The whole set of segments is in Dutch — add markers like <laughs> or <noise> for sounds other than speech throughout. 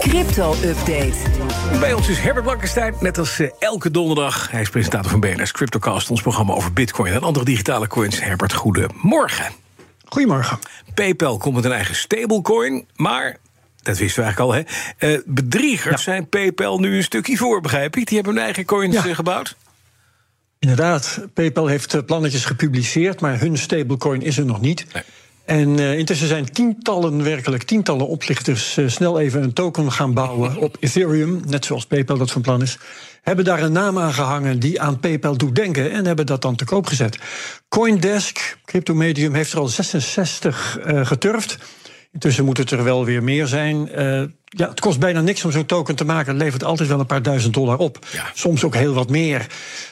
Crypto-update. Bij ons is Herbert Blankenstein, net als eh, elke donderdag. Hij is presentator van BNR's Cryptocast, ons programma over bitcoin en andere digitale coins. Herbert, goedemorgen. Goedemorgen. PayPal komt met een eigen stablecoin, maar... Dat wisten we eigenlijk al, hè? Eh, bedriegers zijn PayPal nu een stukje voor, begrijp ik. Die hebben hun eigen coins Ja. eh, gebouwd. Inderdaad, PayPal heeft plannetjes gepubliceerd, maar hun stablecoin is er nog niet. Nee. En eh, intussen zijn tientallen, werkelijk tientallen oplichters eh, snel even een token gaan bouwen op Ethereum, net zoals PayPal dat van plan is. Hebben daar een naam aan gehangen die aan PayPal doet denken en hebben dat dan te koop gezet. Coindesk, cryptomedium, heeft er al 66 eh, geturfd. Intussen moet het er wel weer meer zijn. Eh, ja, het kost bijna niks om zo'n token te maken. Het levert altijd wel een paar duizend dollar op. Ja. Soms ook heel wat meer.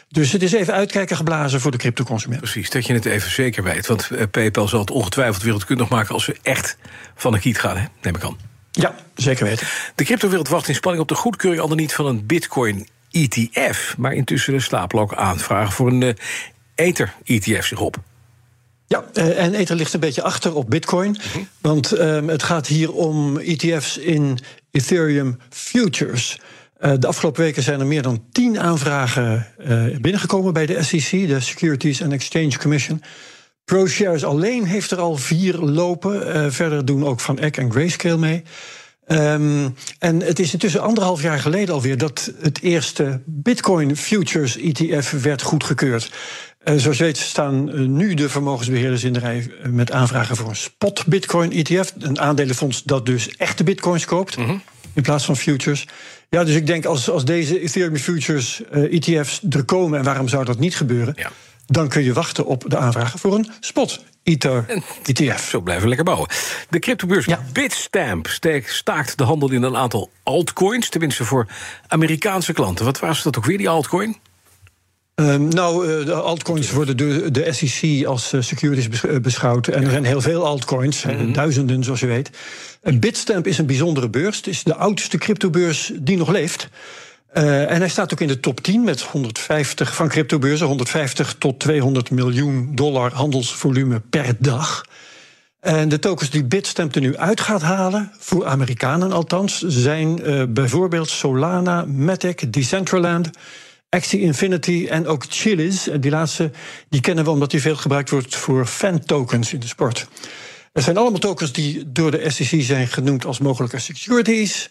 Dus het is even uitkijken geblazen voor de cryptoconsument. Precies, dat je het even zeker weet. Want eh, PayPal zal het ongetwijfeld wereldkundig maken... als ze echt van de kiet gaan, hè? neem ik aan. Ja, zeker weten. De cryptowereld wacht in spanning op de goedkeuring... al dan niet van een bitcoin-ETF. Maar intussen stapelen ook aanvragen voor een eh, Ether-ETF zich op. Ja, eh, en Ether ligt een beetje achter op Bitcoin. Want ehm, het gaat hier om ETF's in Ethereum Futures. Eh, de afgelopen weken zijn er meer dan tien aanvragen eh, binnengekomen bij de SEC, de Securities and Exchange Commission. ProShares alleen heeft er al vier lopen. Verder doen ook Van Eck en Grayscale mee. Ehm, en het is intussen anderhalf jaar geleden alweer dat het eerste Bitcoin Futures ETF werd goedgekeurd. Eh, zoals je weet staan eh, nu de vermogensbeheerders in de rij eh, met aanvragen voor een spot Bitcoin ETF. Een aandelenfonds dat dus echte Bitcoins koopt in plaats van futures. Ja, dus ik denk als, als deze Ethereum Futures ETF's er komen, en waarom zou dat niet gebeuren? Ja. Dan kun je wachten op de aanvragen voor een spot Ether ETF. Zo blijven we lekker bouwen. De cryptobeurs Ja. Bitstamp staakt de handel in een aantal altcoins. Tenminste voor Amerikaanse klanten. Wat was dat ook weer, die altcoin? Ehm, nou, eh, de altcoins worden door de SEC als eh, securities eh, beschouwd. En er zijn heel veel altcoins, hè, duizenden zoals je weet. Bitstamp is een bijzondere beurs. Het is de oudste cryptobeurs die nog leeft. Eh, en hij staat ook in de top 10 met 150 van cryptobeurzen, 150 tot 200 miljoen dollar handelsvolume per dag. En de tokens die Bitstamp er nu uit gaat halen, voor Amerikanen althans, zijn eh, bijvoorbeeld Solana, Matic, Decentraland, Axie Infinity en ook Chiliz. En Die laatste die kennen we omdat die veel gebruikt wordt voor fan-tokens in de sport. Het zijn allemaal tokens die door de SEC zijn genoemd als mogelijke securities.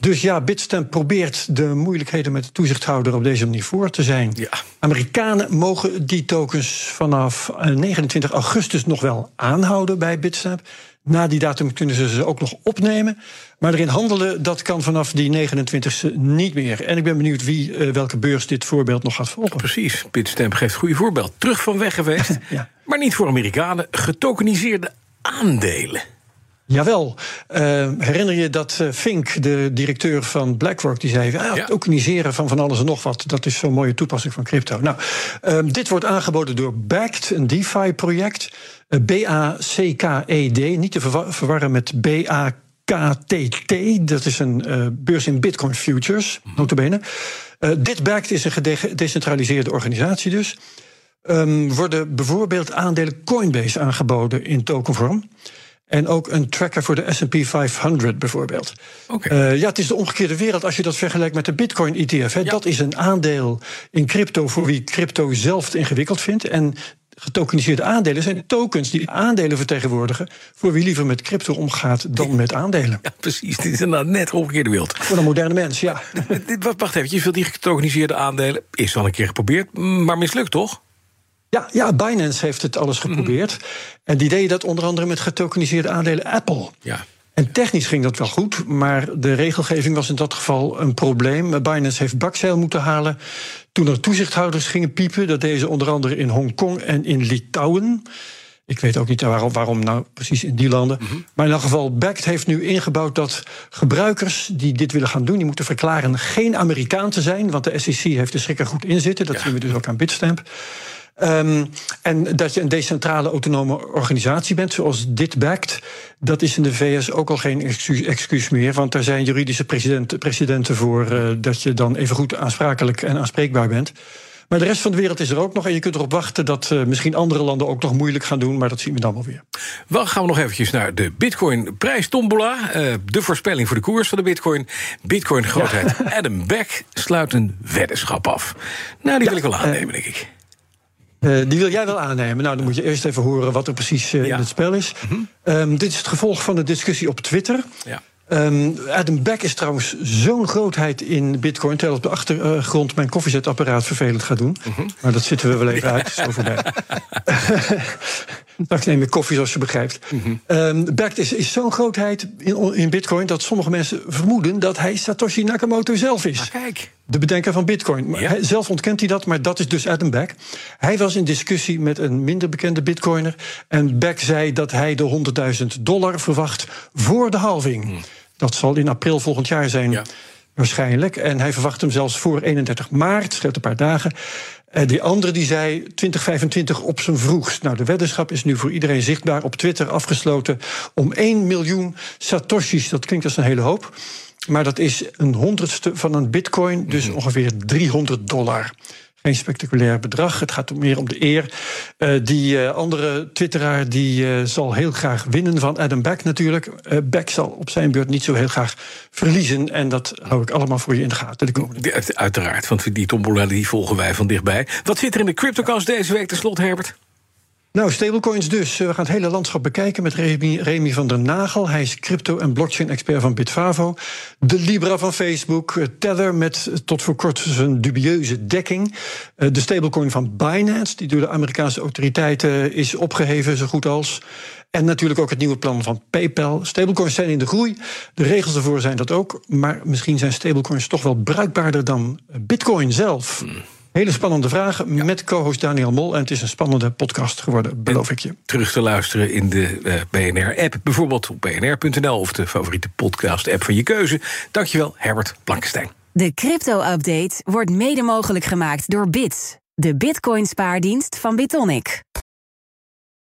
Dus ja, Bitstamp probeert de moeilijkheden met de toezichthouder op deze manier voor te zijn. Ja. Amerikanen mogen die tokens vanaf eh, 29 augustus nog wel aanhouden bij Bitstamp. Na die datum kunnen ze ze ook nog opnemen. Maar erin handelen, dat kan vanaf die 29e niet meer. En ik ben benieuwd wie, eh, welke beurs dit voorbeeld nog gaat volgen. Precies, Bitstamp geeft een goede voorbeeld. Terug van weg geweest, <laughs> Ja. maar niet voor Amerikanen. Getokeniseerde aandelen. Jawel. Eh, herinner je dat eh, Fink, de directeur van BlackRock, die zei: ah, Ja. tokeniseren van van alles en nog wat. Dat is zo'n mooie toepassing van crypto. Nou, ehm, dit wordt aangeboden door Backed, een DeFi-project. Eh, B-A-C-K-E-D, niet te verwa- verwarren met B-A-K-T-T. Dat is een beurs in Bitcoin Futures, notabene. Eh dit Backed is een gede- gedecentraliseerde organisatie dus. Ehm, worden bijvoorbeeld aandelen Coinbase aangeboden in tokenvorm. En ook een tracker voor de SP 500 bijvoorbeeld. Oké. Eh, ja, het is de omgekeerde wereld als je dat vergelijkt met de Bitcoin-ETF. Ja. Dat is een aandeel in crypto voor wie crypto zelf te ingewikkeld vindt. En getokeniseerde aandelen zijn tokens die aandelen vertegenwoordigen... voor wie liever met crypto omgaat dan met aandelen. Ja, precies. Dit is inderdaad net de omgekeerde wereld. Voor een moderne mens, ja. <laughs> Wacht even, je veel die getokeniseerde aandelen. Is al een keer geprobeerd, maar mislukt toch? Ja, ja, Binance heeft het alles geprobeerd. En die deden dat onder andere met getokeniseerde aandelen Apple. Ja. En technisch ging dat wel goed, maar de regelgeving was in dat geval een probleem. Binance heeft bakzeil moeten halen toen er toezichthouders gingen piepen. Dat deden ze onder andere in Hongkong en in Litouwen. Ik weet ook niet waarom, waarom nou precies in die landen. Maar in elk geval, Backed heeft nu ingebouwd dat gebruikers die dit willen gaan doen... die moeten verklaren geen Amerikaan te zijn... want de SEC heeft er goed in zitten. Dat zien we dus ook aan Bitstamp. Ehm, en dat je een decentrale autonome organisatie bent, zoals dit backt, dat is in de VS ook al geen excuus, excuus meer. Want daar zijn juridische president, presidenten voor uh, dat je dan even goed aansprakelijk en aanspreekbaar bent. Maar de rest van de wereld is er ook nog. En je kunt erop wachten dat uh, misschien andere landen ook nog moeilijk gaan doen. Maar dat zien we dan wel weer. Wel gaan we nog eventjes naar de Bitcoin-prijs tombola. Uh, de voorspelling voor de koers van de Bitcoin. Bitcoin-grootheid ja. Adam Beck sluit een weddenschap af. Nou, die ja, wil ik wel aannemen, denk ik. Uh, die wil jij wel aannemen. Nou, dan moet je eerst even horen wat er precies uh, ja. in het spel is. Mm -hmm. um, dit is het gevolg van de discussie op Twitter. Ja. Um, Adam Beck is trouwens zo'n grootheid in Bitcoin. terwijl op de achtergrond mijn koffiezetapparaat vervelend gaat doen. Mm -hmm. Maar dat zitten we wel even uit. Zo voorbij. <laughs> Straks neem ik koffie, zoals je begrijpt. Mm -hmm. um, Beck is, is zo'n grootheid in, in, Bitcoin dat sommige mensen vermoeden dat hij Satoshi Nakamoto zelf is. Kijk. De bedenker van Bitcoin. Ja. Hij, zelf ontkent hij dat, maar dat is dus Adam Beck. Hij was in discussie met een minder bekende Bitcoiner. En Beck zei dat hij de 100.000 dollar verwacht voor de halving. Mm. Dat zal in april volgend jaar zijn. Ja. Waarschijnlijk. En hij verwacht hem zelfs voor 31 maart, scheelt een paar dagen. En die andere die zei 2025 op zijn vroegst. Nou, de weddenschap is nu voor iedereen zichtbaar op Twitter afgesloten om 1 miljoen satoshis. Dat klinkt als een hele hoop. Maar dat is een honderdste van een bitcoin, dus mm-hmm. ongeveer 300 dollar. Geen spectaculair bedrag. Het gaat meer om de eer. Uh, die uh, andere twitteraar die uh, zal heel graag winnen van Adam Beck natuurlijk. Beck zal op zijn beurt niet zo heel graag verliezen. En dat hou ik allemaal voor je in de gaten. De komende Uiteraard, want die tombola die volgen wij van dichtbij. Wat zit er in de CryptoCast deze week tenslotte, Herbert? Nou, stablecoins dus. We gaan het hele landschap bekijken met Remy, van der Nagel. Hij is crypto- en blockchain-expert van Bitfavo. De Libra van Facebook. Tether met tot voor kort zijn dubieuze dekking. De stablecoin van Binance, die door de Amerikaanse autoriteiten is opgeheven, zo goed als. En natuurlijk ook het nieuwe plan van PayPal. Stablecoins zijn in de groei. De regels ervoor zijn dat ook. Maar misschien zijn stablecoins toch wel bruikbaarder dan Bitcoin zelf. Hmm. Hele spannende vragen ja. met co-host Daniel Mol. En het is een spannende podcast geworden, beloof en ik je. Terug te luisteren in de uh, BNR-app. Bijvoorbeeld op bnr.nl of de favoriete podcast-app van je keuze. Dankjewel, Herbert Blankenstein. De crypto-update wordt mede mogelijk gemaakt door Bits. De bitcoin-spaardienst van Bitonic.